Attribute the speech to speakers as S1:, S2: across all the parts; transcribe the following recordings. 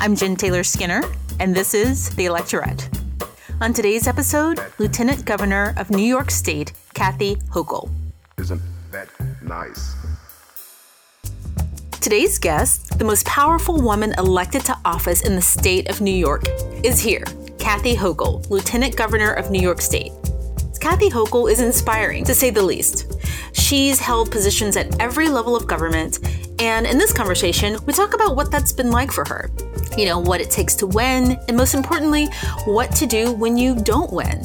S1: I'm Jen Taylor Skinner, and this is The Electorette. On today's episode, Lieutenant Governor of New York State, Kathy Hochul.
S2: Isn't that nice?
S1: Today's guest, the most powerful woman elected to office in the state of New York, is here. Kathy Hochul, Lieutenant Governor of New York State. Kathy Hochul is inspiring, to say the least. She's held positions at every level of government, and in this conversation, we talk about what that's been like for her. You know, what it takes to win, and most importantly, what to do when you don't win.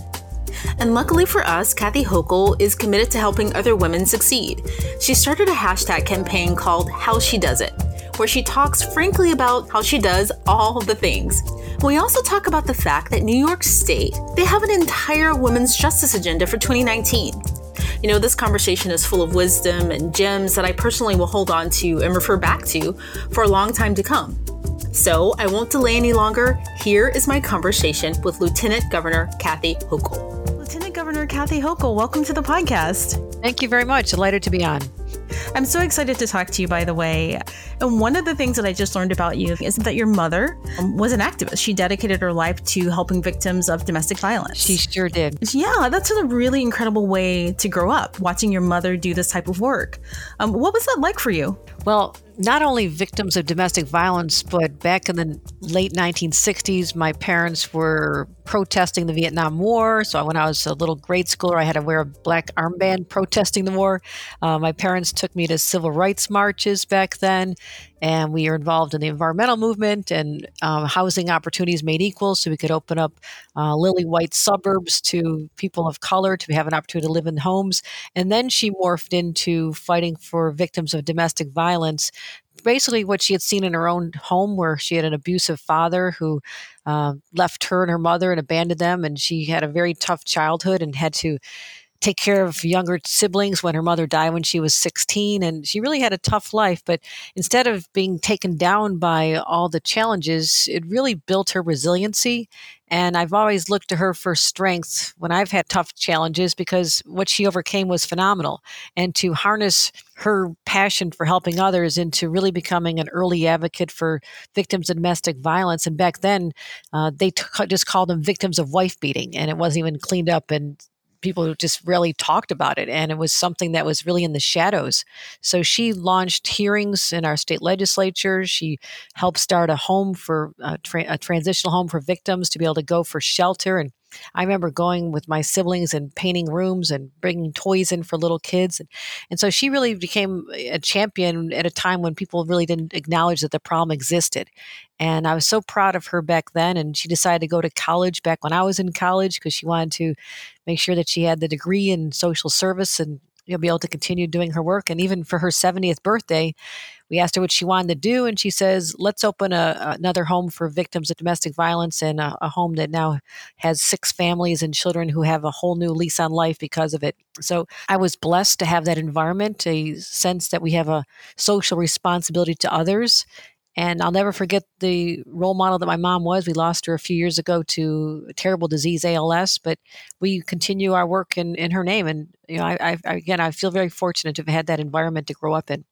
S1: And luckily for us, Kathy Hochul is committed to helping other women succeed. She started a hashtag campaign called How She Does It, where she talks frankly about how she does all the things. We also talk about the fact that New York State, they have an entire women's justice agenda for 2019. You know, this conversation is full of wisdom and gems that I personally will hold on to and refer back to for a long time to come. So I won't delay any longer. Here is my conversation with Lieutenant Governor Kathy Hochul. Lieutenant Governor Kathy Hochul, welcome to the podcast.
S3: Thank you very much. Delighted to be on.
S1: I'm so excited to talk to you, by the way. And one of the things that I just learned about you is that your mother um, was an activist. She dedicated her life to helping victims of domestic violence.
S3: She sure did.
S1: Yeah, that's a really incredible way to grow up, watching your mother do this type of work. Um, what was that like for you?
S3: Well, not only victims of domestic violence, but back in the late 1960s, my parents were protesting the Vietnam War. So when I was a little grade schooler, I had to wear a black armband protesting the war. Uh, my parents took me to civil rights marches back then, and we are involved in the environmental movement and um, housing opportunities made equal so we could open up uh, lily white suburbs to people of color to have an opportunity to live in homes. And then she morphed into fighting for victims of domestic violence basically what she had seen in her own home where she had an abusive father who uh, left her and her mother and abandoned them and she had a very tough childhood and had to take care of younger siblings when her mother died when she was 16 and she really had a tough life but instead of being taken down by all the challenges it really built her resiliency and I've always looked to her for strength when I've had tough challenges because what she overcame was phenomenal. And to harness her passion for helping others into really becoming an early advocate for victims of domestic violence. And back then, uh, they t- just called them victims of wife beating, and it wasn't even cleaned up and people who just really talked about it and it was something that was really in the shadows. So she launched hearings in our state legislature. She helped start a home for uh, a, tra- a transitional home for victims to be able to go for shelter and I remember going with my siblings and painting rooms and bringing toys in for little kids. And, and so she really became a champion at a time when people really didn't acknowledge that the problem existed. And I was so proud of her back then. And she decided to go to college back when I was in college because she wanted to make sure that she had the degree in social service and you know, be able to continue doing her work. And even for her 70th birthday, we asked her what she wanted to do, and she says, "Let's open a, another home for victims of domestic violence, and a, a, home that now has six families and children who have a whole new lease on life because of it." So I was blessed to have that environment, a sense that we have a social responsibility to others. And I'll never forget the role model that my mom was. We lost her a few years ago to a terrible disease, ALS, but we continue our work in, in her name. And, you know, I, I, again, I feel very fortunate to have had that environment to grow up in.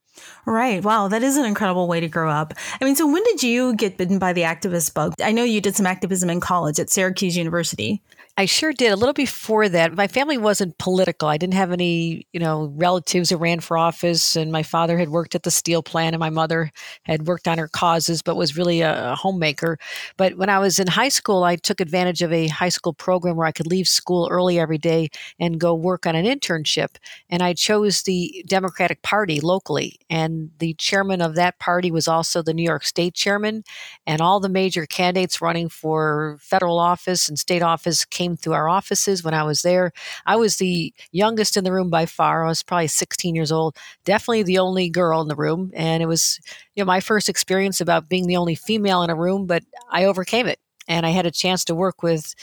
S1: Right. Wow. That is an incredible way to grow up. I mean, so when did you get bitten by the activist bug? I know you did some activism in college at Syracuse University.
S3: I sure did. A little before that, my family wasn't political. I didn't have any, you know, relatives who ran for office, and my father had worked at the steel plant, and my mother had worked on her causes, but was really a, a homemaker. But when I was in high school, I took advantage of a high school program where I could leave school early every day and go work on an internship. And I chose the Democratic Party locally, and the chairman of that party was also the New York State chairman, and all the major candidates running for federal office and state office came through our offices when I was there. I was the youngest in the room by far. I was probably 16 years old, definitely the only girl in the room. And it was, you know, my first experience about being the only female in a room, but I overcame it. And I had a chance to work with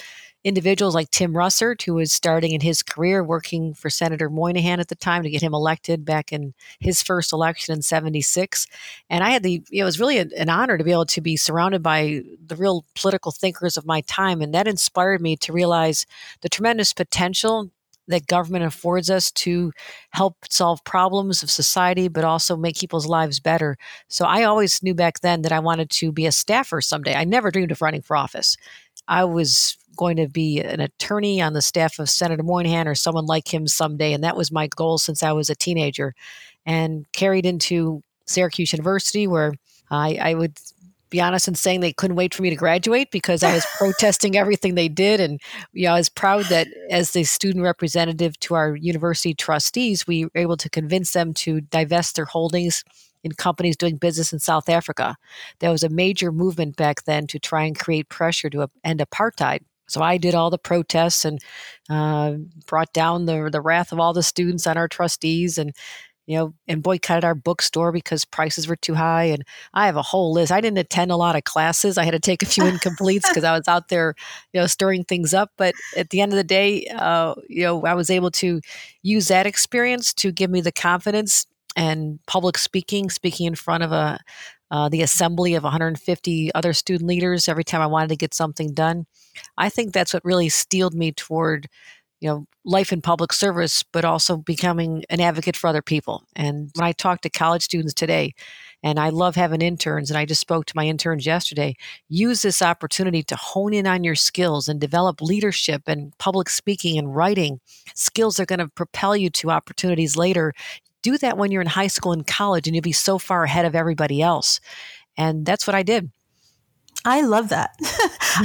S3: individuals like Tim Russert, who was starting in his career working for Senator Moynihan at the time to get him elected back in his first election in 76. And I had the, you know, it was really an honor to be able to be surrounded by the real political thinkers of my time. And that inspired me to realize the tremendous potential that government affords us to help solve problems of society, but also make people's lives better. So I always knew back then that I wanted to be a staffer someday. I never dreamed of running for office. I was going to be an attorney on the staff of Senator Moynihan or someone like him someday. And that was my goal since I was a teenager and carried into Syracuse University, where I, I would be honest in saying they couldn't wait for me to graduate because I was protesting everything they did. And you know, I was proud that as the student representative to our university trustees, we were able to convince them to divest their holdings in companies doing business in South Africa. There was a major movement back then to try and create pressure to end apartheid. So I did all the protests and uh, brought down the the wrath of all the students on our trustees and you know, and boycotted our bookstore because prices were too high. And I have a whole list. I didn't attend a lot of classes. I had to take a few incompletes because I was out there, you know, stirring things up. But at the end of the day, uh, you know, I was able to use that experience to give me the confidence and public speaking, speaking in front of a uh, the assembly of 150 other student leaders every time I wanted to get something done. I think that's what really steeled me toward you know life in public service but also becoming an advocate for other people. And when i talk to college students today and i love having interns and i just spoke to my interns yesterday use this opportunity to hone in on your skills and develop leadership and public speaking and writing. Skills are going to propel you to opportunities later do that when you're in high school and college and you'll be so far ahead of everybody else and that's what i did
S1: I love that.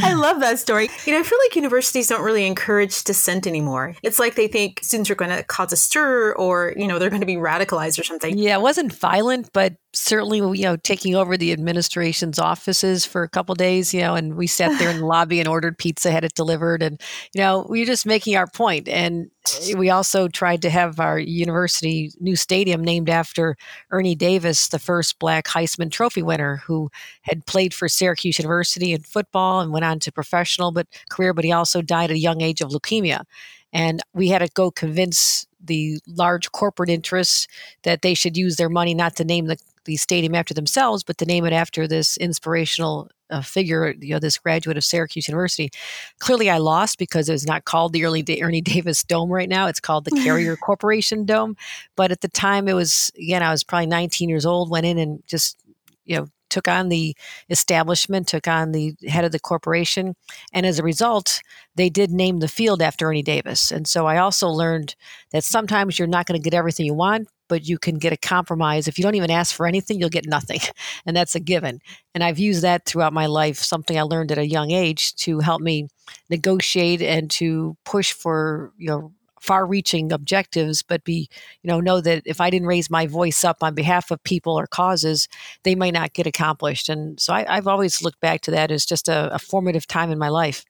S1: I love that story. You know, I feel like universities don't really encourage dissent anymore. It's like they think students are going to cause a stir or, you know, they're going to be radicalized or something.
S3: Yeah, it wasn't violent, but certainly, you know, taking over the administration's offices for a couple days, you know, and we sat there in the lobby and ordered pizza, had it delivered. And, you know, we were just making our point. And Eh, we also tried to have our university new stadium named after Ernie Davis, the first black Heisman Trophy winner who had played for Syracuse University in football and went on to professional but career, but he also died at a young age of leukemia. And we had to go convince the large corporate interests that they should use their money not to name the, the stadium after themselves, but to name it after this inspirational uh, figure, you know, this graduate of Syracuse University. Clearly, I lost because it was not called the early Ernie Davis Dome right now. It's called the Carrier Corporation Dome. But at the time, it was again, I was probably 19 years old. Went in and just you know took on the establishment, took on the head of the corporation. And as a result, they did name the field after Ernie Davis. And so I also learned that sometimes you're not going to get everything you want, but you can get a compromise. If you don't even ask for anything, you'll get nothing. And that's a given. And I've used that throughout my life, something I learned at a young age to help me negotiate and to push for, you know, far reaching objectives, but be, you know, know that if I didn't raise my voice up on behalf of people or causes, they might not get accomplished. And so I, have always looked back to that as just a, a formative time in my life.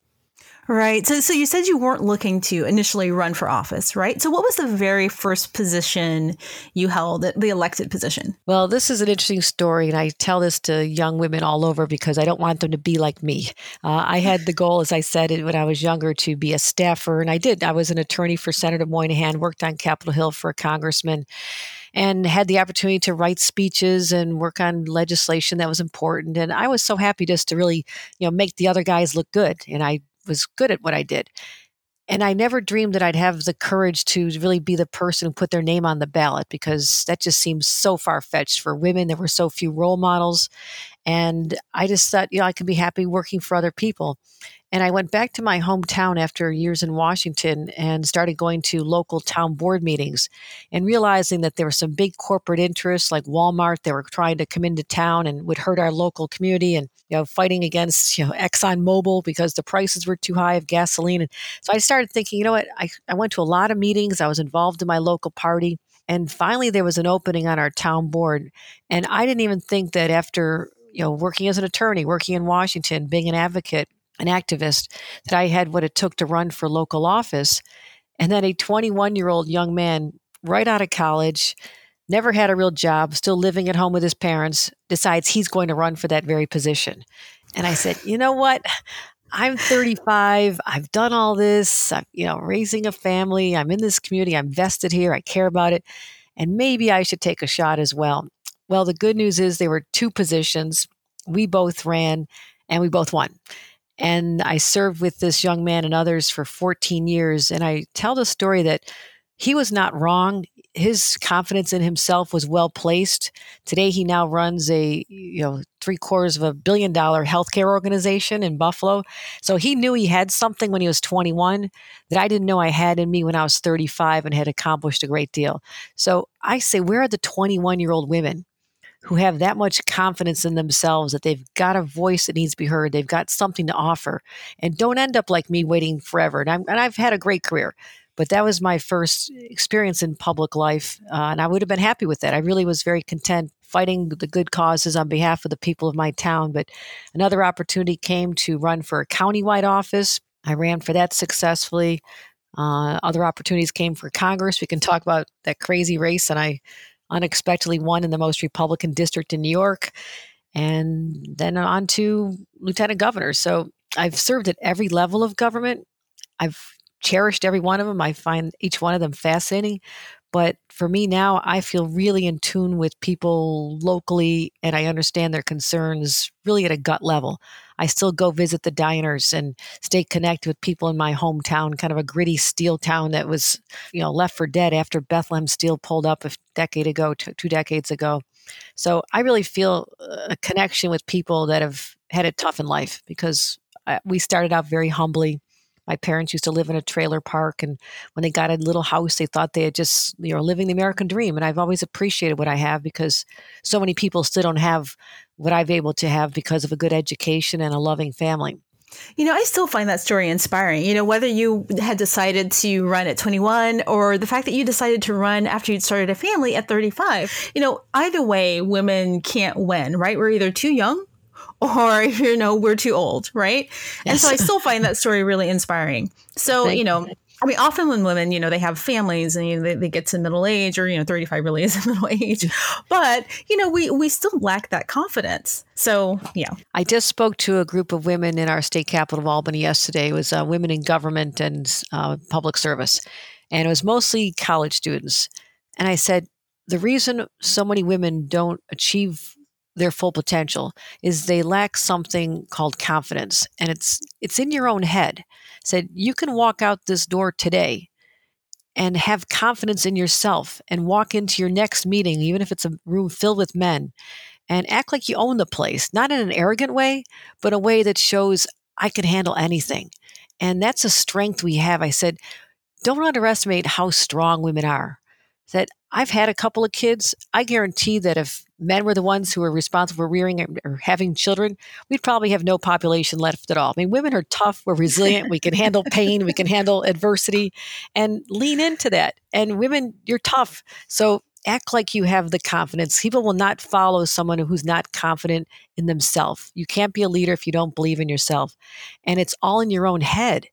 S1: Right. So, so you said you weren't looking to initially run for office, right? So, what was the very first position you held, the elected position?
S3: Well, this is an interesting story, and I tell this to young women all over because I don't want them to be like me. Uh, I had the goal, as I said it when I was younger, to be a staffer, and I did. I was an attorney for Senator Moynihan, worked on Capitol Hill for a congressman and had the opportunity to write speeches and work on legislation that was important. And I was so happy just to really, you know, make the other guys look good. And I was good at what I did. And I never dreamed that I'd have the courage to really be the person who put their name on the ballot because that just seems so far fetched for women. There were so few role models. And I just thought, you know, I could be happy working for other people. And I went back to my hometown after years in Washington and started going to local town board meetings and realizing that there were some big corporate interests like Walmart that were trying to come into town and would hurt our local community and you know fighting against you know Exxon Mobil because the prices were too high of gasoline. And so I started thinking, you know what, I, I went to a lot of meetings, I was involved in my local party. And finally, there was an opening on our town board. And I didn't even think that after you know, working as an attorney, working in Washington, being an advocate, an activist, that I had what it took to run for local office. And then a 21 year old young man, right out of college, never had a real job, still living at home with his parents, decides he's going to run for that very position. And I said, you know what? I'm 35. I've done all this. I'm, you know, raising a family. I'm in this community. I'm vested here. I care about it. And maybe I should take a shot as well. Well, the good news is there were two positions. We both ran and we both won. And I served with this young man and others for 14 years. And I tell the story that he was not wrong. His confidence in himself was well placed. Today, he now runs a you know three quarters of a billion dollar healthcare organization in Buffalo. So he knew he had something when he was 21 that I didn't know I had in me when I was 35 and had accomplished a great deal. So I say, where are the 21 year old women who have that much confidence in themselves that they've got a voice that needs to be heard, they've got something to offer, and don't end up like me waiting forever. And, I'm, and I've had a great career, but that was my first experience in public life, uh, and I would have been happy with that. I really was very content fighting the good causes on behalf of the people of my town. But another opportunity came to run for a countywide office. I ran for that successfully. Uh, other opportunities came for Congress. We can talk about that crazy race, and I unexpectedly won in the most Republican district in New York, and then on to lieutenant governor. So I've served at every level of government. I've cherished every one of them. I find each one of them fascinating. But for me now, I feel really in tune with people locally and I understand their concerns really at a gut level. I still go visit the diners and stay connected with people in my hometown, kind of a gritty steel town that was, you know, left for dead after Bethlehem Steel pulled up a decade ago, two decades ago. So I really feel uh, a connection with people that have had it tough in life because uh, we started out very humbly my parents used to live in a trailer park, and when they got a little house, they thought they had just you know living the American dream. And I've always appreciated what I have because so many people still don't have what I've able to have because of a good education and a loving family.
S1: You know, I still find that story inspiring. You know, whether you had decided to run at 21 or the fact that you decided to run after you'd started a family at 35, you know, either way, women can't win, right? We're either too young or you know we're too old right yes. and so i still find that story really inspiring so Thank you know I mean, often when women, you know, they have families and you know, they, they, get to middle age, or you know, thirty five really is middle age, but you know, we we still lack that confidence. So yeah,
S3: I just spoke to a group of women in our state capital of Albany yesterday. It was uh, women in government and uh, public service, and it was mostly college students. And I said, the reason so many women don't achieve their full potential is they lack something called confidence and it's it's in your own head. Said you can walk out this door today and have confidence in yourself and walk into your next meeting even if it's a room filled with men and act like you own the place not in an arrogant way but a way that shows i can handle anything. And that's a strength we have. I said don't underestimate how strong women are. That I've had a couple of kids. I guarantee that if men were the ones who were responsible for rearing or having children, we'd probably have no population left at all. I mean, women are tough, we're resilient, we can handle pain, we can handle adversity, and lean into that. And women, you're tough. So act like you have the confidence. People will not follow someone who's not confident in themselves. You can't be a leader if you don't believe in yourself. And it's all in your own head.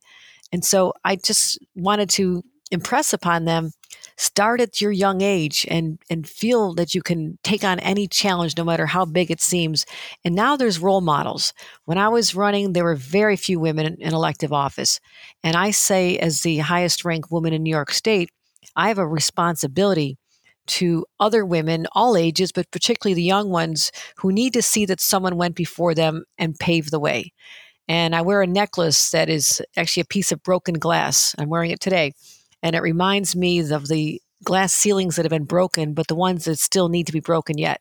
S3: And so I just wanted to impress upon them start at your young age and and feel that you can take on any challenge no matter how big it seems and now there's role models when i was running there were very few women in, in elective office and i say as the highest ranked woman in new york state i have a responsibility to other women, all ages, but particularly the young ones who need to see that someone went before them and paved the way. And I wear a necklace that is actually a piece of broken glass. I'm wearing it today and it reminds me of the glass ceilings that have been broken, but the ones that still need to be broken yet.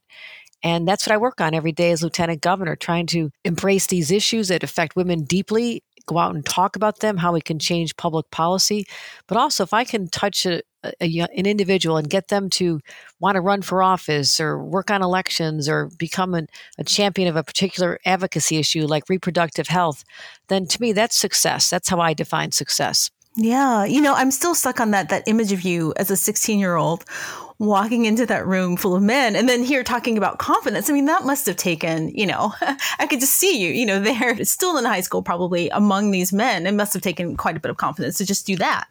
S3: And that's what I work on every day as lieutenant governor, trying to embrace these issues that affect women deeply, go out and talk about them, how we can change public policy. But also, if I can touch a, a, an individual and get them to want to run for office or work on elections or become an, a champion of a particular advocacy issue like reproductive health, then to me, that's success. That's how I define success.
S1: Yeah, you know, I'm still stuck on that that image of you as a 16 year old walking into that room full of men and then here talking about confidence. I mean, that must have taken, you know, I could just see you, you know, there still in high school, probably among these men. It must have taken quite a bit of confidence to just do that.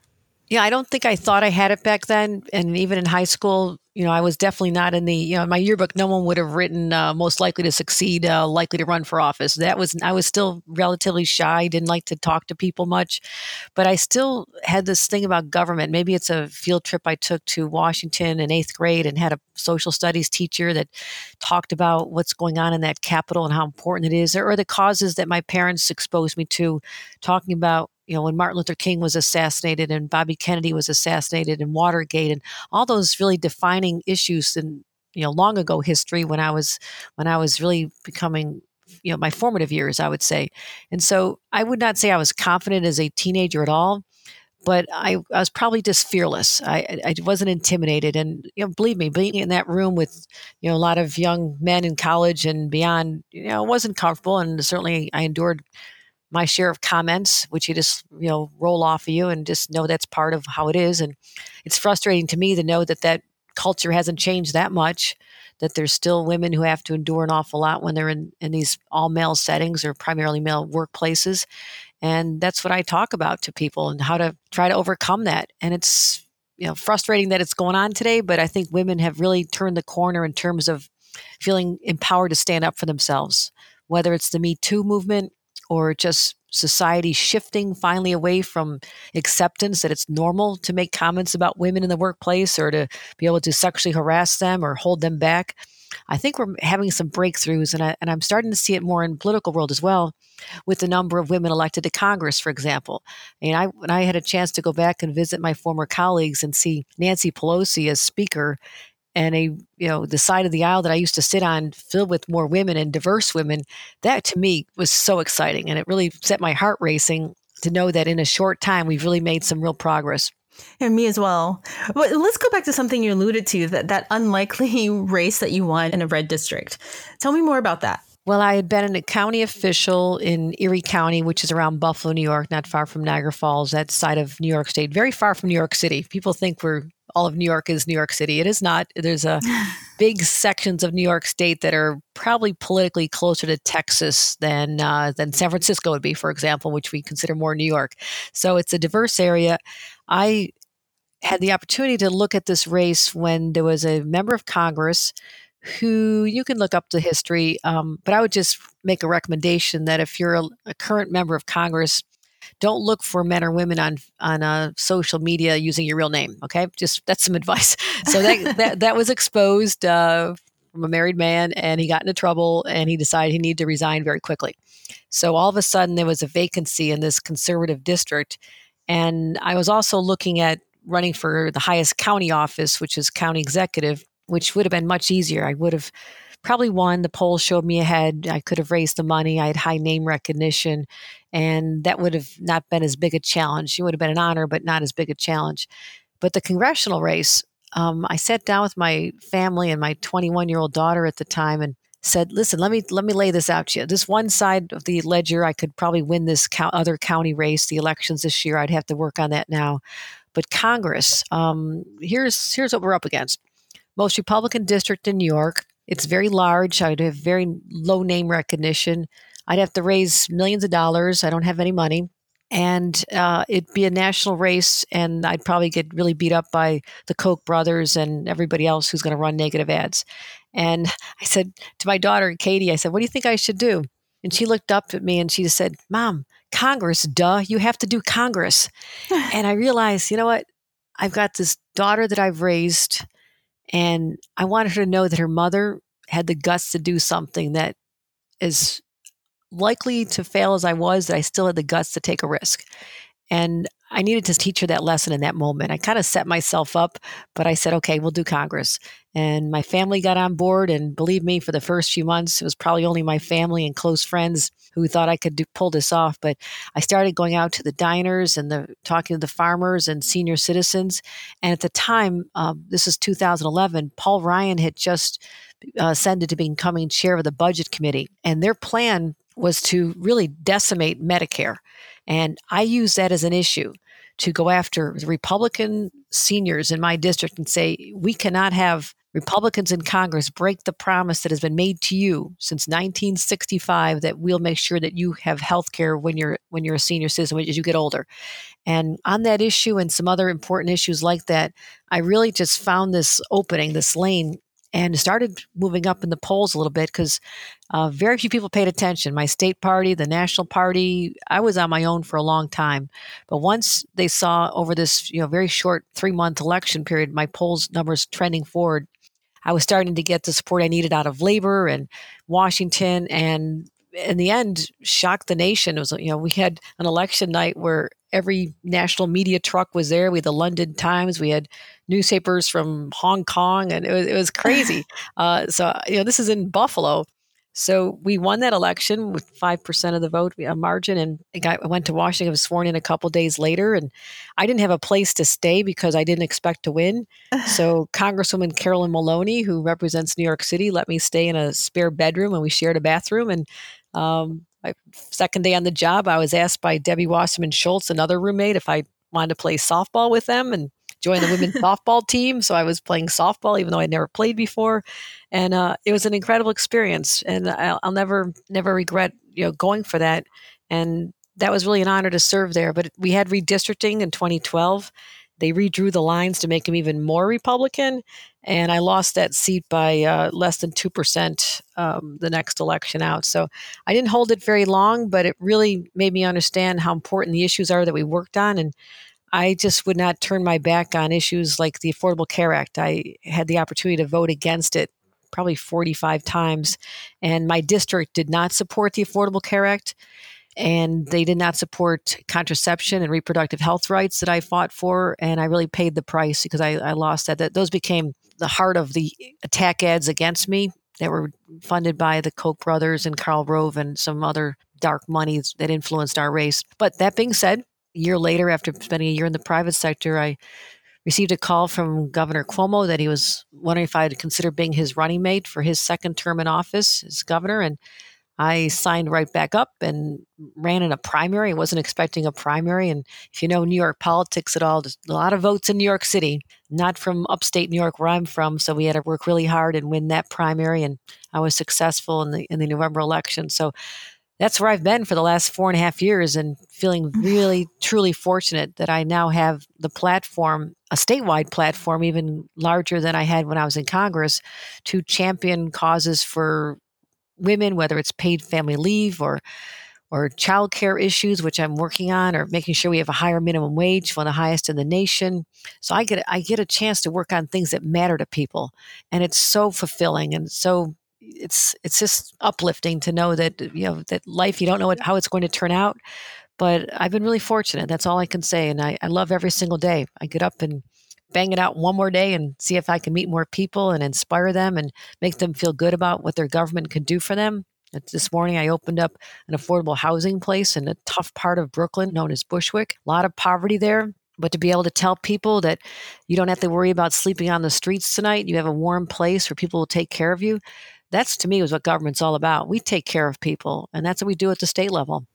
S3: Yeah, I don't think I thought I had it back then. And even in high school, you know, I was definitely not in the, you know, my yearbook, no one would have written uh, most likely to succeed, uh, likely to run for office. That was, I was still relatively shy, didn't like to talk to people much. But I still had this thing about government. Maybe it's a field trip I took to Washington in eighth grade and had a social studies teacher that talked about what's going on in that capital and how important it is, or the causes that my parents exposed me to, talking about you know, when Martin Luther King was assassinated and Bobby Kennedy was assassinated and Watergate and all those really defining issues in, you know, long ago history when I was when I was really becoming you know my formative years i would say. And so i would not say i was confident as a teenager at all but I, I was probably just fearless. I, I wasn't intimidated, and you know, believe me, being in that room with you know a lot of young men in college and beyond, you know, wasn't comfortable, and certainly I endured my share of comments, which you just you know roll off of you and just know that's part of how it is. And it's frustrating to me to know that that culture hasn't changed that much. That there's still women who have to endure an awful lot when they're in in these all male settings or primarily male workplaces. And that's what I talk about to people and how to try to overcome that. And it's you know frustrating that it's going on today, but I think women have really turned the corner in terms of feeling empowered to stand up for themselves. Whether it's the Me Too movement or just society shifting finally away from acceptance that it's normal to make comments about women in the workplace or to be able to sexually harass them or hold them back. I think we're having some breakthroughs, and, I, and I'm starting to see it more in political world as well, with the number of women elected to Congress, for example. And I, when I had a chance to go back and visit my former colleagues and see Nancy Pelosi as Speaker, and a you know the side of the aisle that I used to sit on filled with more women and diverse women that to me was so exciting and it really set my heart racing to know that in a short time we've really made some real progress
S1: and me as well. But let's go back to something you alluded to that that unlikely race that you won in a red district. Tell me more about that.
S3: Well, I had been a county official in Erie County, which is around Buffalo, New York, not far from Niagara Falls, that side of New York State, very far from New York City. People think we're all of New York is New York City. It is not. There's a big sections of New York State that are probably politically closer to Texas than uh, than San Francisco would be, for example, which we consider more New York. So it's a diverse area. I had the opportunity to look at this race when there was a member of Congress who you can look up the history, um, but I would just make a recommendation that if you're a, a current member of Congress don't look for men or women on on uh, social media using your real name. Okay, just that's some advice. So that that, that was exposed uh, from a married man, and he got into trouble, and he decided he needed to resign very quickly. So all of a sudden, there was a vacancy in this conservative district, and I was also looking at running for the highest county office, which is county executive, which would have been much easier. I would have probably won. The polls showed me ahead. I could have raised the money. I had high name recognition, and that would have not been as big a challenge. It would have been an honor, but not as big a challenge. But the congressional race, um, I sat down with my family and my 21 year old daughter at the time and said, "Listen, let me let me lay this out to you. This one side of the ledger, I could probably win this co- other county race, the elections this year. I'd have to work on that now. But Congress, um, here's here's what we're up against: most Republican district in New York. It's very large. I'd have very low name recognition. I'd have to raise millions of dollars. I don't have any money. And uh, it'd be a national race, and I'd probably get really beat up by the Koch brothers and everybody else who's going to run negative ads. And I said to my daughter, Katie, I said, What do you think I should do? And she looked up at me and she just said, Mom, Congress, duh, you have to do Congress. and I realized, you know what? I've got this daughter that I've raised, and I wanted her to know that her mother had the guts to do something that is likely to fail as I was, that I still had the guts to take a risk. And I needed to teach her that lesson in that moment. I kind of set myself up, but I said, okay, we'll do Congress. And my family got on board. And believe me, for the first few months, it was probably only my family and close friends who thought I could do, pull this off. But I started going out to the diners and the talking to the farmers and senior citizens. And at the time, um, this is 2011, Paul Ryan had just uh, ascended to becoming chair of the budget committee. And their plan was to really decimate Medicare. And I use that as an issue to go after Republican seniors in my district and say, we cannot have Republicans in Congress break the promise that has been made to you since 1965 that we'll make sure that you have health care when you're when you're a senior citizen as you get older. And on that issue and some other important issues like that, I really just found this opening, this lane and started moving up in the polls a little bit because uh, very few people paid attention. My state party, the national party, I was on my own for a long time. But once they saw over this you know very short three month election period, my polls numbers trending forward, I was starting to get the support I needed out of labor and Washington, and in the end, shocked the nation. It was you know we had an election night where every national media truck was there. We had the London Times, we had newspapers from Hong Kong, and it was, it was crazy. uh, so, you know, this is in Buffalo. So we won that election with five percent of the vote a margin, and I went to Washington. I was sworn in a couple days later, and I didn't have a place to stay because I didn't expect to win. so Congresswoman Carolyn Maloney, who represents New York City, let me stay in a spare bedroom, and we shared a bathroom. And um, my second day on the job, I was asked by Debbie Wasserman Schultz, another roommate, if I wanted to play softball with them, and joined the women's softball team. So I was playing softball, even though I'd never played before. And uh, it was an incredible experience. And I'll, I'll never, never regret, you know, going for that. And that was really an honor to serve there. But we had redistricting in 2012. They redrew the lines to make him even more Republican. And I lost that seat by uh, less than 2% um, the next election out. So I didn't hold it very long, but it really made me understand how important the issues are that we worked on. And I just would not turn my back on issues like the Affordable Care Act. I had the opportunity to vote against it probably 45 times, and my district did not support the Affordable Care Act. And they did not support contraception and reproductive health rights that I fought for. And I really paid the price because I, I lost that. that. Those became the heart of the attack ads against me that were funded by the Koch brothers and Karl Rove and some other dark monies that influenced our race. But that being said, year later, after spending a year in the private sector, I received a call from Governor Cuomo that he was wondering if I'd consider being his running mate for his second term in office as governor. And I signed right back up and ran in a primary. I wasn't expecting a primary. And if you know New York politics at all, there's a lot of votes in New York City, not from upstate New York where I'm from. So we had to work really hard and win that primary. And I was successful in the in the November election. So that's where I've been for the last four and a half years and feeling mm. really, truly fortunate that I now have the platform, a statewide platform, even larger than I had when I was in Congress, to champion causes for women, whether it's paid family leave or or childcare issues, which I'm working on, or making sure we have a higher minimum wage, one of the highest in the nation. So I get I get a chance to work on things that matter to people, and it's so fulfilling and so it's it's just uplifting to know that you know that life you don't know what, how it's going to turn out but i've been really fortunate that's all i can say and I, I love every single day. I get up and bang it out one more day and see if i can meet more people and inspire them and make them feel good about what their government can do for them. This morning i opened up an affordable housing place in a tough part of brooklyn known as bushwick. A lot of poverty there but to be able to tell people that you don't have to worry about sleeping on the streets tonight you have a warm place where people will take care of you that's to me was what government's all about. We take care of people, and that's what we do at the state level.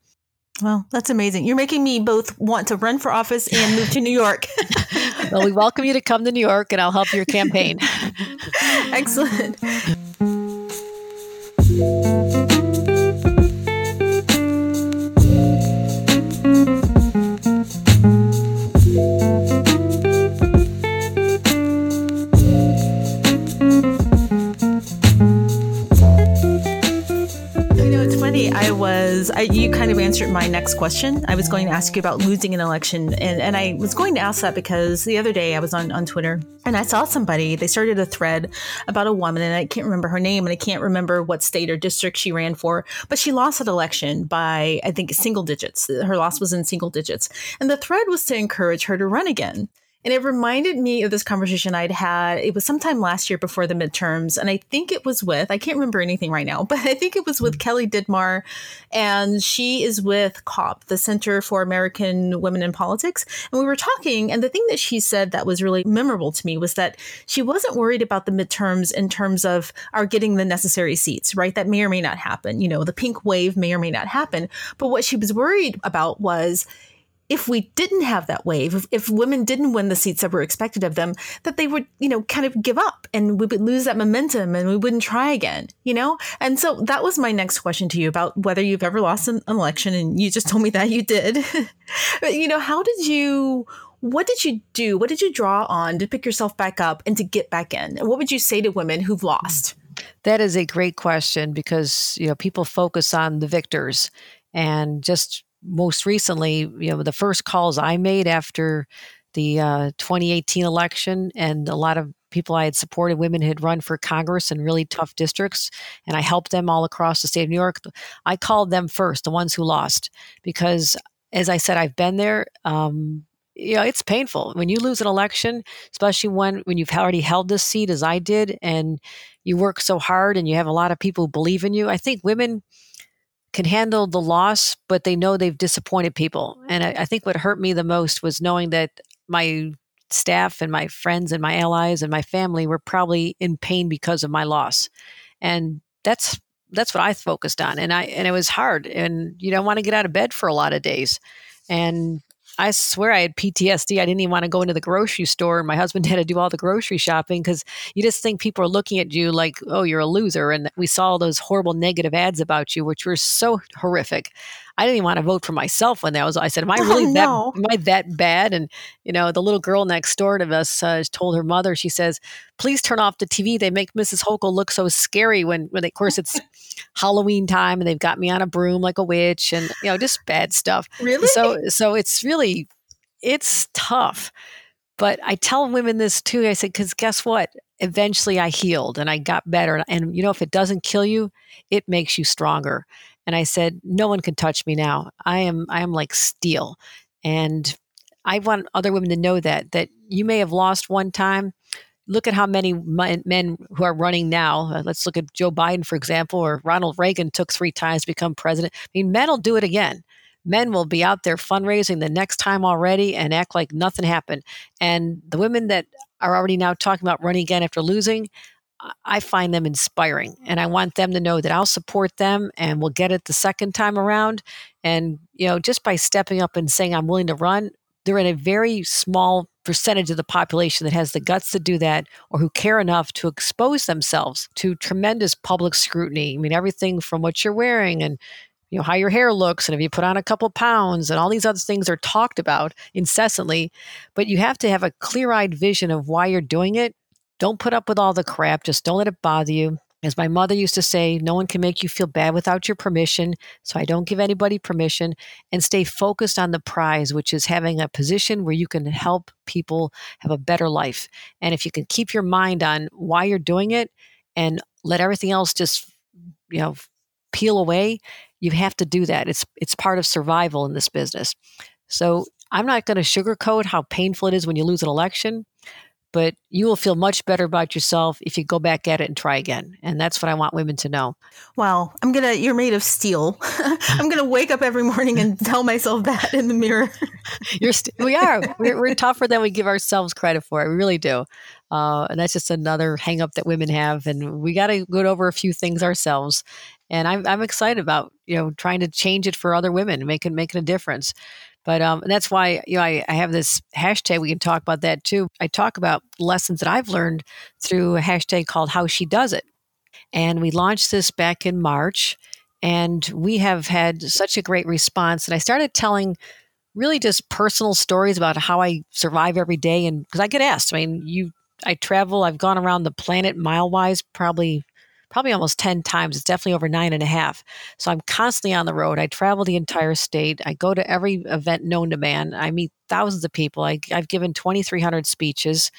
S1: Well, that's amazing. You're making me both want to run for office and move to New York.
S3: well, we welcome you to come to New York, and I'll help your campaign.
S1: Excellent. Was I, you kind of answered my next question. I was going to ask you about losing an election, and, and I was going to ask that because the other day I was on, on Twitter and I saw somebody, they started a thread about a woman, and I can't remember her name, and I can't remember what state or district she ran for, but she lost an election by, I think, single digits. Her loss was in single digits. And the thread was to encourage her to run again. And it reminded me of this conversation I'd had. It was sometime last year before the midterms. And I think it was with, I can't remember anything right now, but I think it was with mm. Kelly Dittmar. And she is with CAWP, the Center for American Women in Politics. And we were talking. And the thing that she said that was really memorable to me was that she wasn't worried about the midterms in terms of our getting the necessary seats, right? That may or may not happen. You know, the pink wave may or may not happen. But what she was worried about was, if we didn't have that wave, if, if, women didn't win the seats that were expected of them, that they would, you know, kind of give up and we would lose that momentum and we wouldn't try again, you know? And so that was my next question to you about whether you've ever lost an election. And you just told me that you did. but, you know, how did you, what did you do? What did you draw on to pick yourself back up and to get back in? And what would you say to women who've lost?
S3: That is a great question because, you know, people focus on the victors and just most recently, you know, the first calls I made after the uh, 2018 election, and a lot of people I had supported, women had run for Congress in really tough districts, and I helped them all across the state of New York. I called them first, the ones who lost, because as I said, I've been there. Um, you know, it's painful when you lose an election, especially when when you've already held this seat as I did, and you work so hard, and you have a lot of people who believe in you. I think women can handle the loss, but they know they've disappointed people. And I, I, think what hurt me the most was knowing that my staff and my friends and my allies and my family were probably in pain because of my loss. And that's that's what I focused on. And I and it was hard. And you don't want to get out of bed for a lot of days. And I swear I had PTSD. I didn't even want to go into the grocery store. And my husband had to do all the grocery shopping because you just think people are looking at you like, oh, you're a loser. And we saw all those horrible negative ads about you, which were so horrific. I didn't even want to vote for myself when that was. I said, "Am I really oh, no. that? Am I that bad?" And you know, the little girl next door to us uh, told her mother. She says, "Please turn off the TV. They make Mrs. Hochul look so scary when, when they, of course, it's Halloween time and they've got me on a broom like a witch, and you know, just bad stuff.
S1: Really?
S3: So, so it's really, it's tough. But I tell women this too. I said, because guess what? Eventually, I healed and I got better. And you know, if it doesn't kill you, it makes you stronger and I said, "No one can touch me now. I am I am like steel." And I want other women to know that that you may have lost one time. Look at how many men who are running now. Uh, let's look at Joe Biden, for example, or Ronald Reagan took three times to become president. I mean, men will do it again. Men will be out there fundraising the next time already and act like nothing happened. And the women that are already now talking about running again after losing, I find them inspiring and I want them to know that I'll support them and we'll get it the second time around. And, you know, just by stepping up and saying I'm willing to run, they're in a very small percentage of the population that has the guts to do that or who care enough to expose themselves to tremendous public scrutiny. I mean, everything from what you're wearing and you know how your hair looks and if you put on a couple pounds and all these other things are talked about incessantly but you have to have a clear-eyed vision of why you're doing it don't put up with all the crap. Just don't let it bother you. As my mother used to say, no one can make you feel bad without your permission. So I don't give anybody permission and stay focused on the prize, which is having a position where you can help people have a better life. And if you can keep your mind on why you're doing it and let everything else just, you know, peel away, you have to do that. It's it's part of survival in this business. So I'm not going to sugarcoat how painful it is when you lose an election but you will feel much better about yourself if you go back at it and try again. And that's what I want women to know.
S1: Wow. I'm going to, you're made of steel. I'm going to wake up every morning and tell myself that in the mirror.
S3: you're st- we are. We're, we're, tougher than we give ourselves credit for. We really do. Uh, and that's just another hang up that women have. And we got to go over a few things ourselves. And I'm, I'm excited about, you know, trying to change it for other women, making, making a difference. But um, that's why you know I, I, have this hashtag. We can talk about that too. I talk about lessons that I've learned through a hashtag called How She Does It, and we launched this back in March, and we have had such a great response. And I started telling really just personal stories about how I survive every day, and because I get asked, I mean, you, I travel. I've gone around the planet mile wise, probably probably almost 10 times. It's definitely over nine and a half. So I'm constantly on the road. I travel the entire state. I go to every event known to man. I meet thousands of people. I, I've given 2,300 speeches.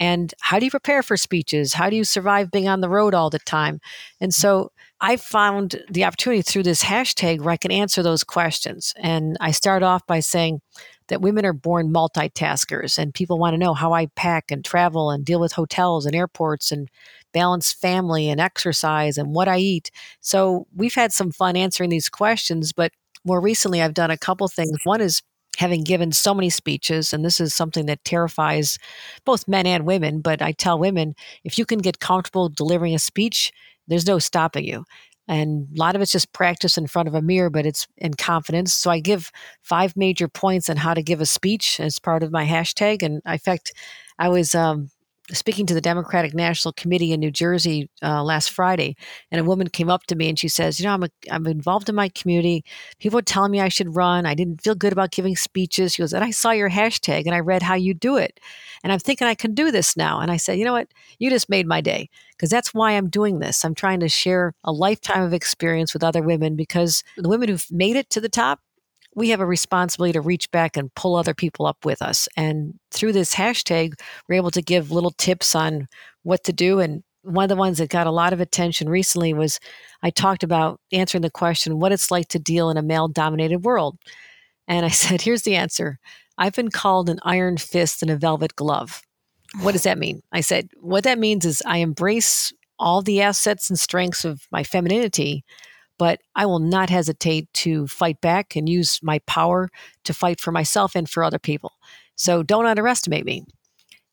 S3: And how do you prepare for speeches? How do you survive being on the road all the time? And so I found the opportunity through this hashtag where I can answer those questions. And I start off by saying that women are born multitaskers, and people want to know how I pack and travel and deal with hotels and airports and balance family and exercise and what I eat. So we've had some fun answering these questions, but more recently I've done a couple things. One is having given so many speeches, and this is something that terrifies both men and women, but I tell women if you can get comfortable delivering a speech, there's no stopping you. And a lot of it's just practice in front of a mirror, but it's in confidence. So I give five major points on how to give a speech as part of my hashtag. And in fact, I was um, speaking to the Democratic National Committee in New Jersey uh, last Friday, and a woman came up to me and she says, "You know, I'm a, I'm involved in my community. People are telling me I should run. I didn't feel good about giving speeches." She goes, "And I saw your hashtag and I read how you do it, and I'm thinking I can do this now." And I said, "You know what? You just made my day because that's why I'm doing this. I'm trying to share a lifetime of experience with other women because the women who've made it to the top." We have a responsibility to reach back and pull other people up with us. And through this hashtag, we're able to give little tips on what to do. And one of the ones that got a lot of attention recently was I talked about answering the question, what it's like to deal in a male dominated world. And I said, here's the answer I've been called an iron fist and a velvet glove. What does that mean? I said, what that means is I embrace all the assets and strengths of my femininity, but I will not hesitate to fight back and use my power to fight for myself and for other people. So don't underestimate me.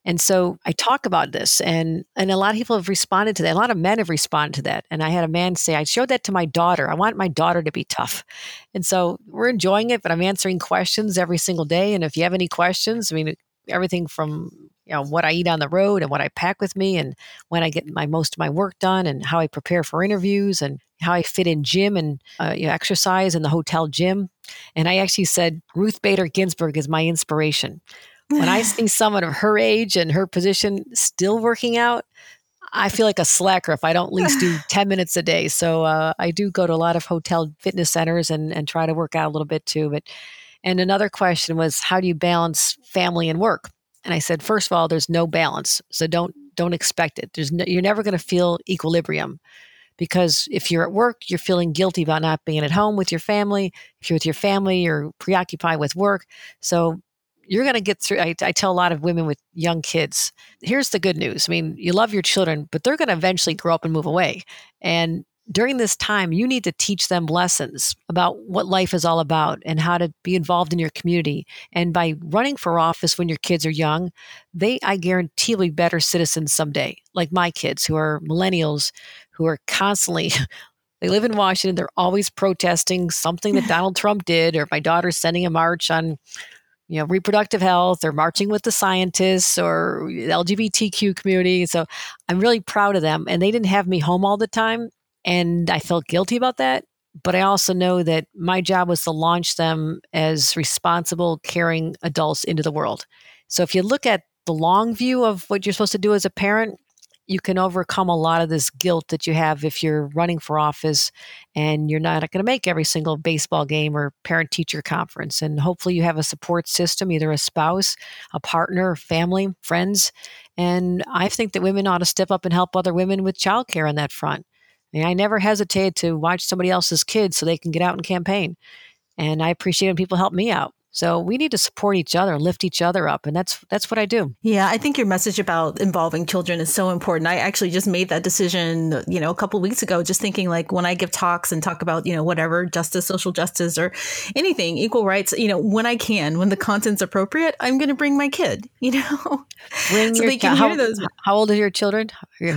S3: And so I talk about this, and and a lot of people have responded to that. A lot of men have responded to that. And I had a man say, I showed that to my daughter. I want my daughter to be tough. And so we're enjoying it, but I'm answering questions every single day. And if you have any questions, I mean, everything from you know what I eat on the road and what I pack with me and when I get my most of my work done and how I prepare for interviews and how I fit in gym and uh, you know, exercise in the hotel gym. And I actually said Ruth Bader Ginsburg is my inspiration. When I see someone of her age and her position still working out, I feel like a slacker if I don't at least do 10 minutes a day. So uh, I do go to a lot of hotel fitness centers and, and try to work out a little bit too. But and another question was, how do you balance family and work? And I said, first of all, there's no balance, so don't don't expect it. There's no, you're never going to feel equilibrium because if you're at work, you're feeling guilty about not being at home with your family. If you're with your family, you're preoccupied with work. So you're going to get through. I, I, tell a lot of women with young kids, here's the good news. I mean, you love your children, but they're going to eventually grow up and move away. And during this time, you need to teach them lessons about what life is all about and how to be involved in your community. And by running for office when your kids are young, they, I guarantee, will be better citizens someday, like my kids who are millennials who are constantly. They live in Washington. They're always protesting something that Donald Trump did, or my daughter's sending a march on you know reproductive health or marching with the scientists or lgbtq community so i'm really proud of them and they didn't have me home all the time and I felt guilty about that. But I also know that my job was to launch them as responsible, caring adults into the world. So if you look at the long view of what you're supposed to do as a parent, you can overcome a lot of this guilt that you have if you're running for office and you're not going to make every single baseball game or parent teacher conference. And hopefully, you have a support system, either a spouse, a partner, family, friends. And I think that women ought to step up and help other women with childcare on that front. And I never hesitate to watch somebody else's kids so they can get out and campaign. And I appreciate when people help me out. So we need to support each other, lift each other up, and that's that's what I do.
S1: Yeah, I think your message about involving children is so important. I actually just made that decision, you know, a couple weeks ago, just thinking like when I give talks and talk about, you know, whatever justice, social justice, or anything, equal rights, you know, when I can, when the content's appropriate, I'm going to bring my kid, you know,
S3: bring so your, they can how, hear those. How old are your children?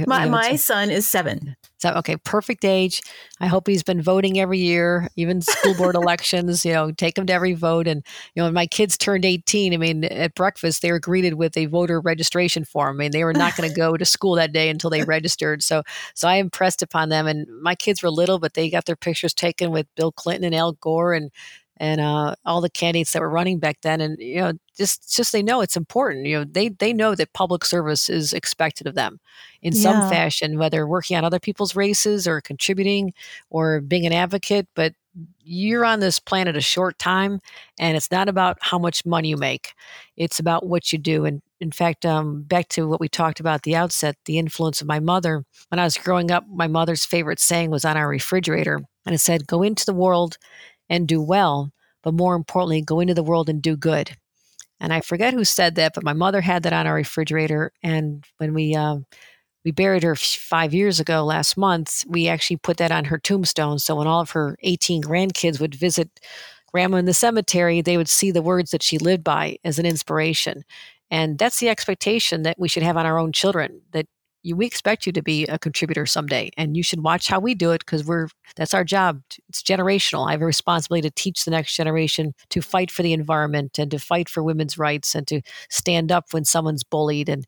S1: My my son is seven.
S3: So, okay, perfect age. I hope he's been voting every year, even school board elections, you know, take him to every vote. And, you know, when my kids turned 18, I mean, at breakfast, they were greeted with a voter registration form. I mean, they were not going to go to school that day until they registered. So, so I impressed upon them. And my kids were little, but they got their pictures taken with Bill Clinton and Al Gore and, and uh, all the candidates that were running back then. And you know, just just they know it's important. You know, they they know that public service is expected of them in yeah. some fashion, whether working on other people's races or contributing or being an advocate. But you're on this planet a short time, and it's not about how much money you make; it's about what you do. And in fact, um, back to what we talked about at the outset, the influence of my mother. When I was growing up, my mother's favorite saying was on our refrigerator, and it said, "Go into the world." And do well, but more importantly, go into the world and do good. And I forget who said that, but my mother had that on our refrigerator. And when we uh, we buried her five years ago last month, we actually put that on her tombstone. So when all of her 18 grandkids would visit grandma in the cemetery, they would see the words that she lived by as an inspiration. And that's the expectation that we should have on our own children that you, we expect you to be a contributor someday and you should watch how we do it because we're that's our job it's generational. I have a responsibility to teach the next generation to fight for the environment and to fight for women's rights and to stand up when someone's bullied and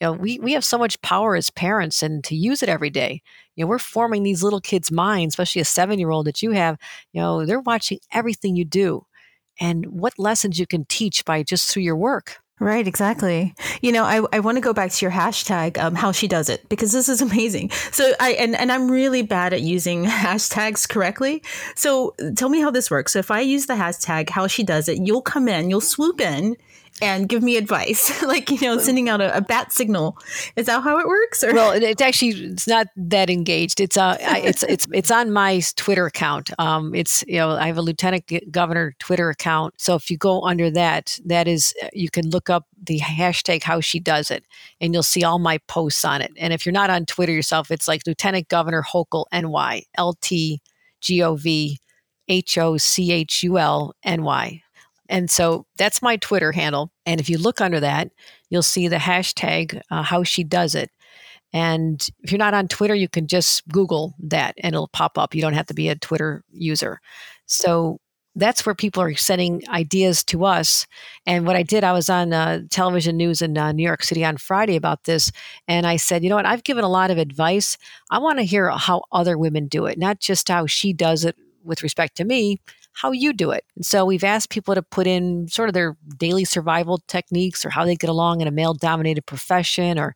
S3: you know we, we have so much power as parents and to use it every day. You know we're forming these little kids minds especially a seven year old that you have you know they're watching everything you do and what lessons you can teach by just through your work
S1: Right, exactly. You know, I, I want to go back to your hashtag, um, how she does it, because this is amazing. So I and, and I'm really bad at using hashtags correctly. So tell me how this works. So if I use the hashtag how she does it, you'll come in, you'll swoop in and give me advice, like you know, sending out a, a, bat signal. Is that how it works?
S3: Or? Well, it's actually it's not that engaged. It's uh, it's it's it's on my Twitter account. Um, it's you know, I have a Lieutenant Governor Twitter account. So if you go under that, that is you can look up the hashtag how she does it, and you'll see all my posts on it. And if you're not on Twitter yourself, it's like Lieutenant Governor Hochul NY L T G O V H O C H U L N Y. And so that's my Twitter handle. And if you look under that, you'll see the hashtag uh, how she does it. And if you're not on Twitter, you can just Google that and it'll pop up. You don't have to be a Twitter user. So that's where people are sending ideas to us. And what I did, I was on uh, television news in uh, New York City on Friday about this. And I said, you know what? I've given a lot of advice. I want to hear how other women do it, not just how she does it with respect to me, how you do it. And so we've asked people to put in sort of their daily survival techniques or how they get along in a male dominated profession or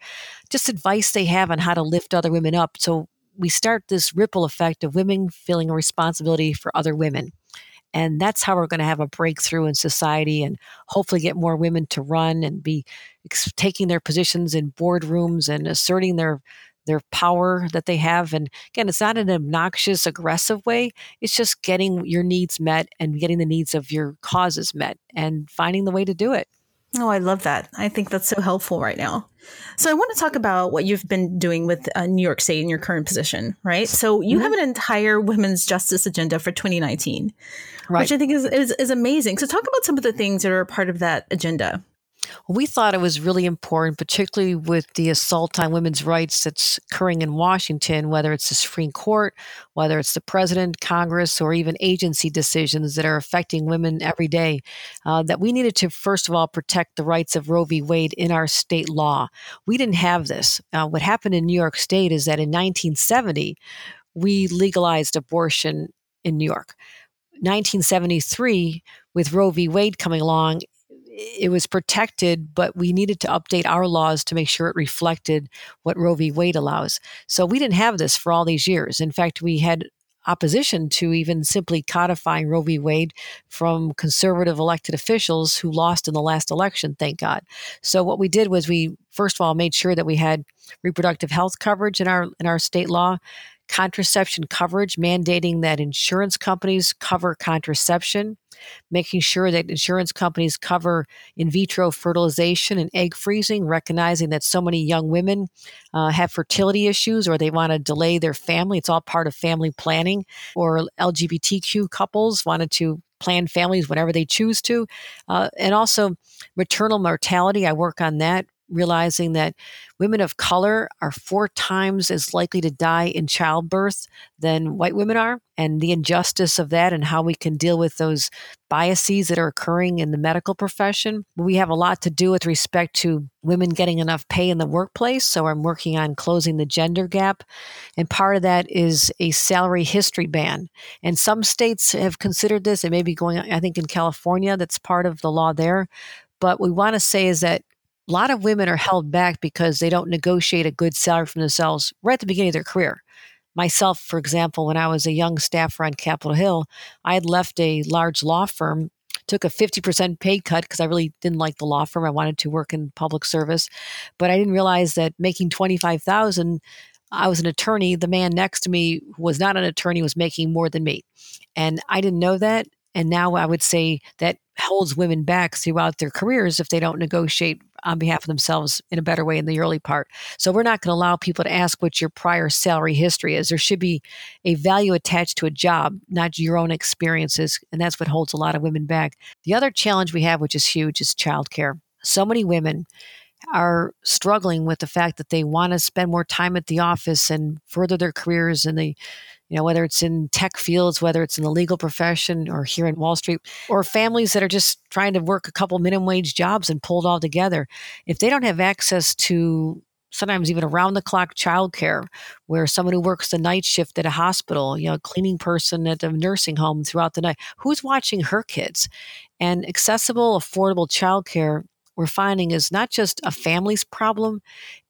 S3: just advice they have on how to lift other women up. So we start this ripple effect of women feeling a responsibility for other women. And that's how we're going to have a breakthrough in society and hopefully get more women to run and be taking their positions in boardrooms and asserting their their power that they have. And again, it's not an obnoxious, aggressive way. It's just getting your needs met and getting the needs of your causes met and finding the way to do it.
S1: Oh, I love that. I think that's so helpful right now. So, I want to talk about what you've been doing with uh, New York State in your current position, right? So, you mm-hmm. have an entire women's justice agenda for 2019, right. which I think is, is, is amazing. So, talk about some of the things that are part of that agenda.
S3: We thought it was really important, particularly with the assault on women's rights that's occurring in Washington, whether it's the Supreme Court, whether it's the president, Congress, or even agency decisions that are affecting women every day, uh, that we needed to, first of all, protect the rights of Roe v. Wade in our state law. We didn't have this. Uh, what happened in New York State is that in 1970, we legalized abortion in New York. 1973, with Roe v. Wade coming along, it was protected, but we needed to update our laws to make sure it reflected what Roe v. Wade allows. So we didn't have this for all these years. In fact, we had opposition to even simply codifying Roe v. Wade from conservative elected officials who lost in the last election, thank God. So what we did was we first of all made sure that we had reproductive health coverage in our in our state law contraception coverage, mandating that insurance companies cover contraception, making sure that insurance companies cover in vitro fertilization and egg freezing, recognizing that so many young women uh, have fertility issues or they want to delay their family. It's all part of family planning, or LGBTQ couples wanted to plan families whenever they choose to. Uh, and also maternal mortality, I work on that realizing that women of color are four times as likely to die in childbirth than white women are, and the injustice of that and how we can deal with those biases that are occurring in the medical profession. We have a lot to do with respect to women getting enough pay in the workplace, so I'm working on closing the gender gap, and part of that is a salary history ban. And some states have considered this, it may be going, I think in California, that's part of the law there. But we want to say is that a lot of women are held back because they don't negotiate a good salary for themselves right at the beginning of their career. Myself, for example, when I was a young staffer on Capitol Hill, I had left a large law firm, took a 50% pay cut because I really didn't like the law firm. I wanted to work in public service, but I didn't realize that making 25,000 I was an attorney. The man next to me who was not an attorney was making more than me. And I didn't know that. And now I would say that holds women back throughout their careers if they don't negotiate on behalf of themselves in a better way in the early part. So we're not going to allow people to ask what your prior salary history is. There should be a value attached to a job, not your own experiences. And that's what holds a lot of women back. The other challenge we have, which is huge, is childcare. So many women are struggling with the fact that they want to spend more time at the office and further their careers and they you know whether it's in tech fields whether it's in the legal profession or here in wall street or families that are just trying to work a couple minimum wage jobs and pulled all together if they don't have access to sometimes even around the clock childcare, where someone who works the night shift at a hospital, you know, cleaning person at a nursing home throughout the night, who's watching her kids? And accessible, affordable childcare we're finding is not just a family's problem,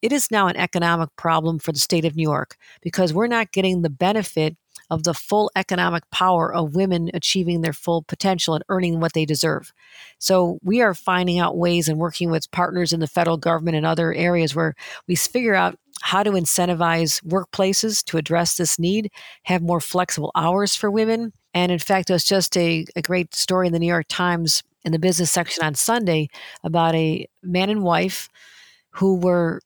S3: it is now an economic problem for the state of New York because we're not getting the benefit of the full economic power of women achieving their full potential and earning what they deserve. So we are finding out ways and working with partners in the federal government and other areas where we figure out how to incentivize workplaces to address this need, have more flexible hours for women. And in fact, it was just a, a great story in the New York Times in the business section on Sunday about a man and wife who were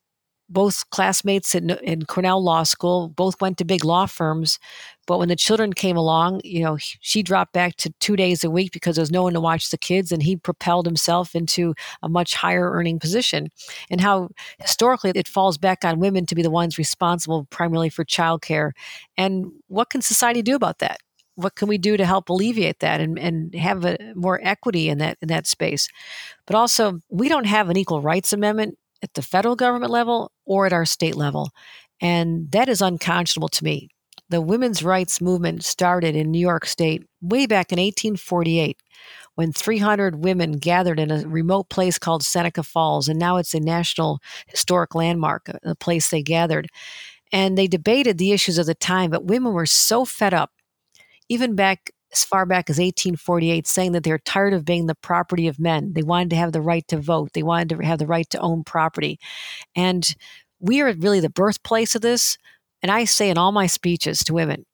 S3: both classmates in, in, Cornell Law School, both went to big law firms. But when the children came along, you know, she dropped back to two days a week because there was no one to watch the kids, and he propelled himself into a much higher earning position. And how historically it falls back on women to be the ones responsible primarily for childcare. And what can society do about that? What can we do to help alleviate that and, and have a, more equity in that in that space? But also, we don't have an equal rights amendment at the federal government level or at our state level. And that is unconscionable to me. The women's rights movement started in New York State way back in 1848 when 300 women gathered in a remote place called Seneca Falls. And now it's a national historic landmark, a place they gathered. And they debated the issues of the time, but women were so fed up, even back as far back as 1848 saying that they're tired of being the property of men. They wanted to have the right to vote, they wanted to have the right to own property. And we are really the birthplace of this. And I say in all my speeches to women,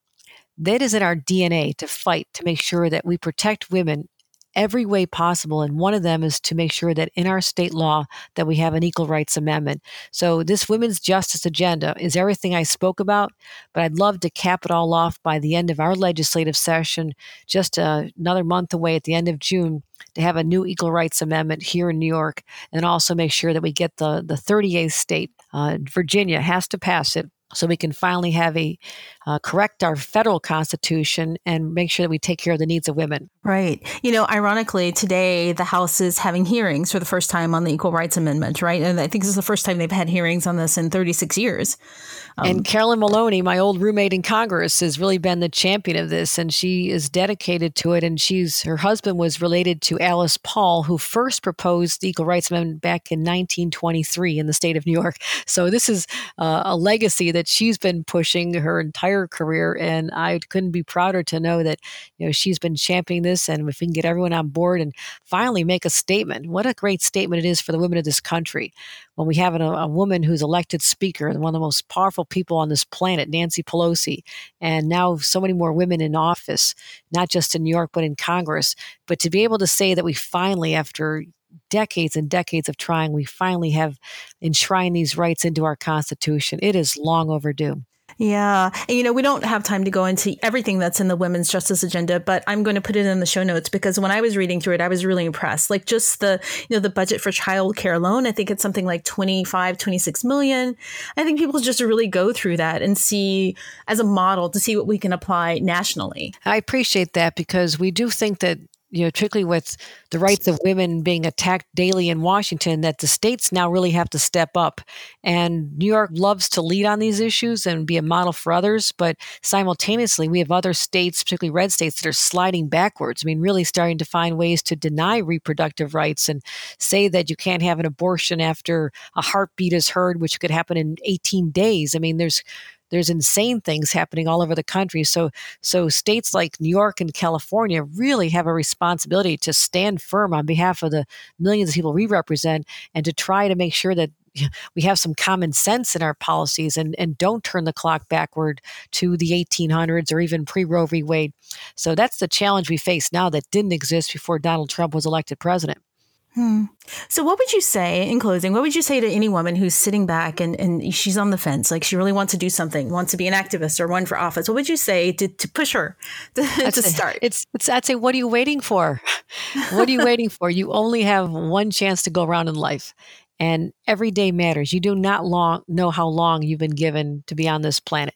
S3: that is in our DNA to fight to make sure that we protect women every way possible and one of them is to make sure that in our state law that we have an equal rights amendment. So this women's justice agenda is everything i spoke about but i'd love to cap it all off by the end of our legislative session just uh, another month away at the end of june to have a new equal rights amendment here in new york and also make sure that we get the, the 38th state uh, virginia has to pass it so we can finally have a uh, correct our federal constitution and make sure that we take care of the needs of women.
S1: Right. You know, ironically, today the House is having hearings for the first time on the Equal Rights Amendment, right? And I think this is the first time they've had hearings on this in 36 years.
S3: Um, and Carolyn Maloney, my old roommate in Congress, has really been the champion of this, and she is dedicated to it. And she's her husband was related to Alice Paul, who first proposed the Equal Rights Amendment back in 1923 in the state of New York. So this is uh, a legacy that she's been pushing her entire career, and I couldn't be prouder to know that you know she's been championing this. And if we can get everyone on board and finally make a statement, what a great statement it is for the women of this country when we have a, a woman who's elected speaker, and one of the most powerful people on this planet, Nancy Pelosi, and now so many more women in office, not just in New York, but in Congress. But to be able to say that we finally, after decades and decades of trying, we finally have enshrined these rights into our Constitution. It is long overdue.
S4: Yeah. And, you know, we don't have time to go into everything that's in the women's justice agenda, but I'm going to put it in the show notes because when I was reading through it, I was really impressed. Like just the, you know, the budget for childcare alone, I think it's something like 25, 26 million. I think people just really go through that and see as a model to see what we can apply nationally.
S3: I appreciate that because we do think that you know, particularly with the rights of women being attacked daily in Washington, that the states now really have to step up. And New York loves to lead on these issues and be a model for others, but simultaneously, we have other states, particularly red states, that are sliding backwards. I mean, really starting to find ways to deny reproductive rights and say that you can't have an abortion after a heartbeat is heard, which could happen in 18 days. I mean, there's there's insane things happening all over the country. So, so states like New York and California really have a responsibility to stand firm on behalf of the millions of people we represent and to try to make sure that we have some common sense in our policies and, and don't turn the clock backward to the 1800s or even pre Roe v. Wade. So that's the challenge we face now that didn't exist before Donald Trump was elected president.
S4: Hmm. So, what would you say in closing? What would you say to any woman who's sitting back and, and she's on the fence, like she really wants to do something, wants to be an activist or run for office? What would you say to, to push her to, to start?
S3: It's, it's, I'd say, what are you waiting for? what are you waiting for? You only have one chance to go around in life. And every day matters. You do not long know how long you've been given to be on this planet.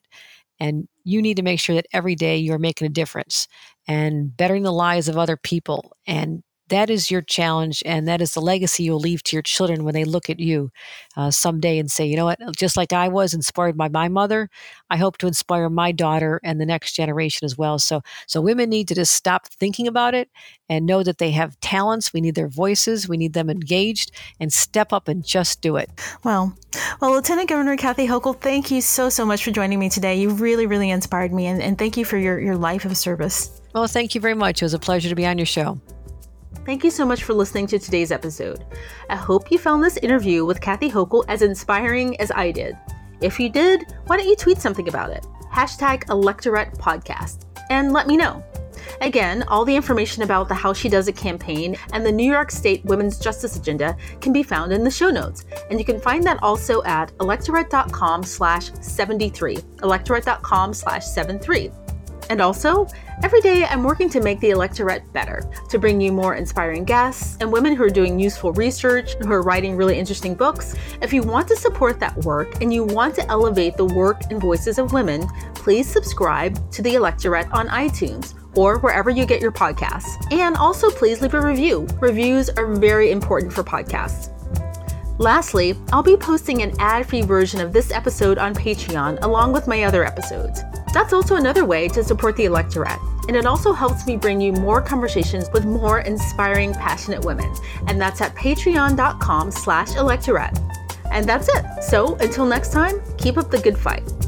S3: And you need to make sure that every day you're making a difference and bettering the lives of other people and that is your challenge and that is the legacy you'll leave to your children when they look at you uh, someday and say you know what? Just like i was inspired by my mother i hope to inspire my daughter and the next generation as well. So so women need to just stop thinking about it and know that they have talents we need their voices we need them engaged and step up and just do it.
S4: Well well lieutenant governor kathy hochul thank you so so much for joining me today. You really really inspired me and, and thank you for your, your life of service.
S3: Well thank you very much. It was a pleasure to be on your show
S1: Thank you so much for listening to today's episode. I hope you found this interview with Kathy Hochul as inspiring as I did. If you did, why don't you tweet something about it? Hashtag Electorette Podcast and let me know. Again, all the information about the How She Does It campaign and the New York State Women's Justice Agenda can be found in the show notes. And you can find that also at electorette.com slash 73, electorette.com slash 73. And also, every day I'm working to make the Electorette better, to bring you more inspiring guests and women who are doing useful research, who are writing really interesting books. If you want to support that work and you want to elevate the work and voices of women, please subscribe to the Electorette on iTunes or wherever you get your podcasts. And also, please leave a review. Reviews are very important for podcasts. Lastly, I'll be posting an ad free version of this episode on Patreon along with my other episodes. That's also another way to support the Electorette. And it also helps me bring you more conversations with more inspiring, passionate women. And that's at patreon.com slash electorette. And that's it. So until next time, keep up the good fight.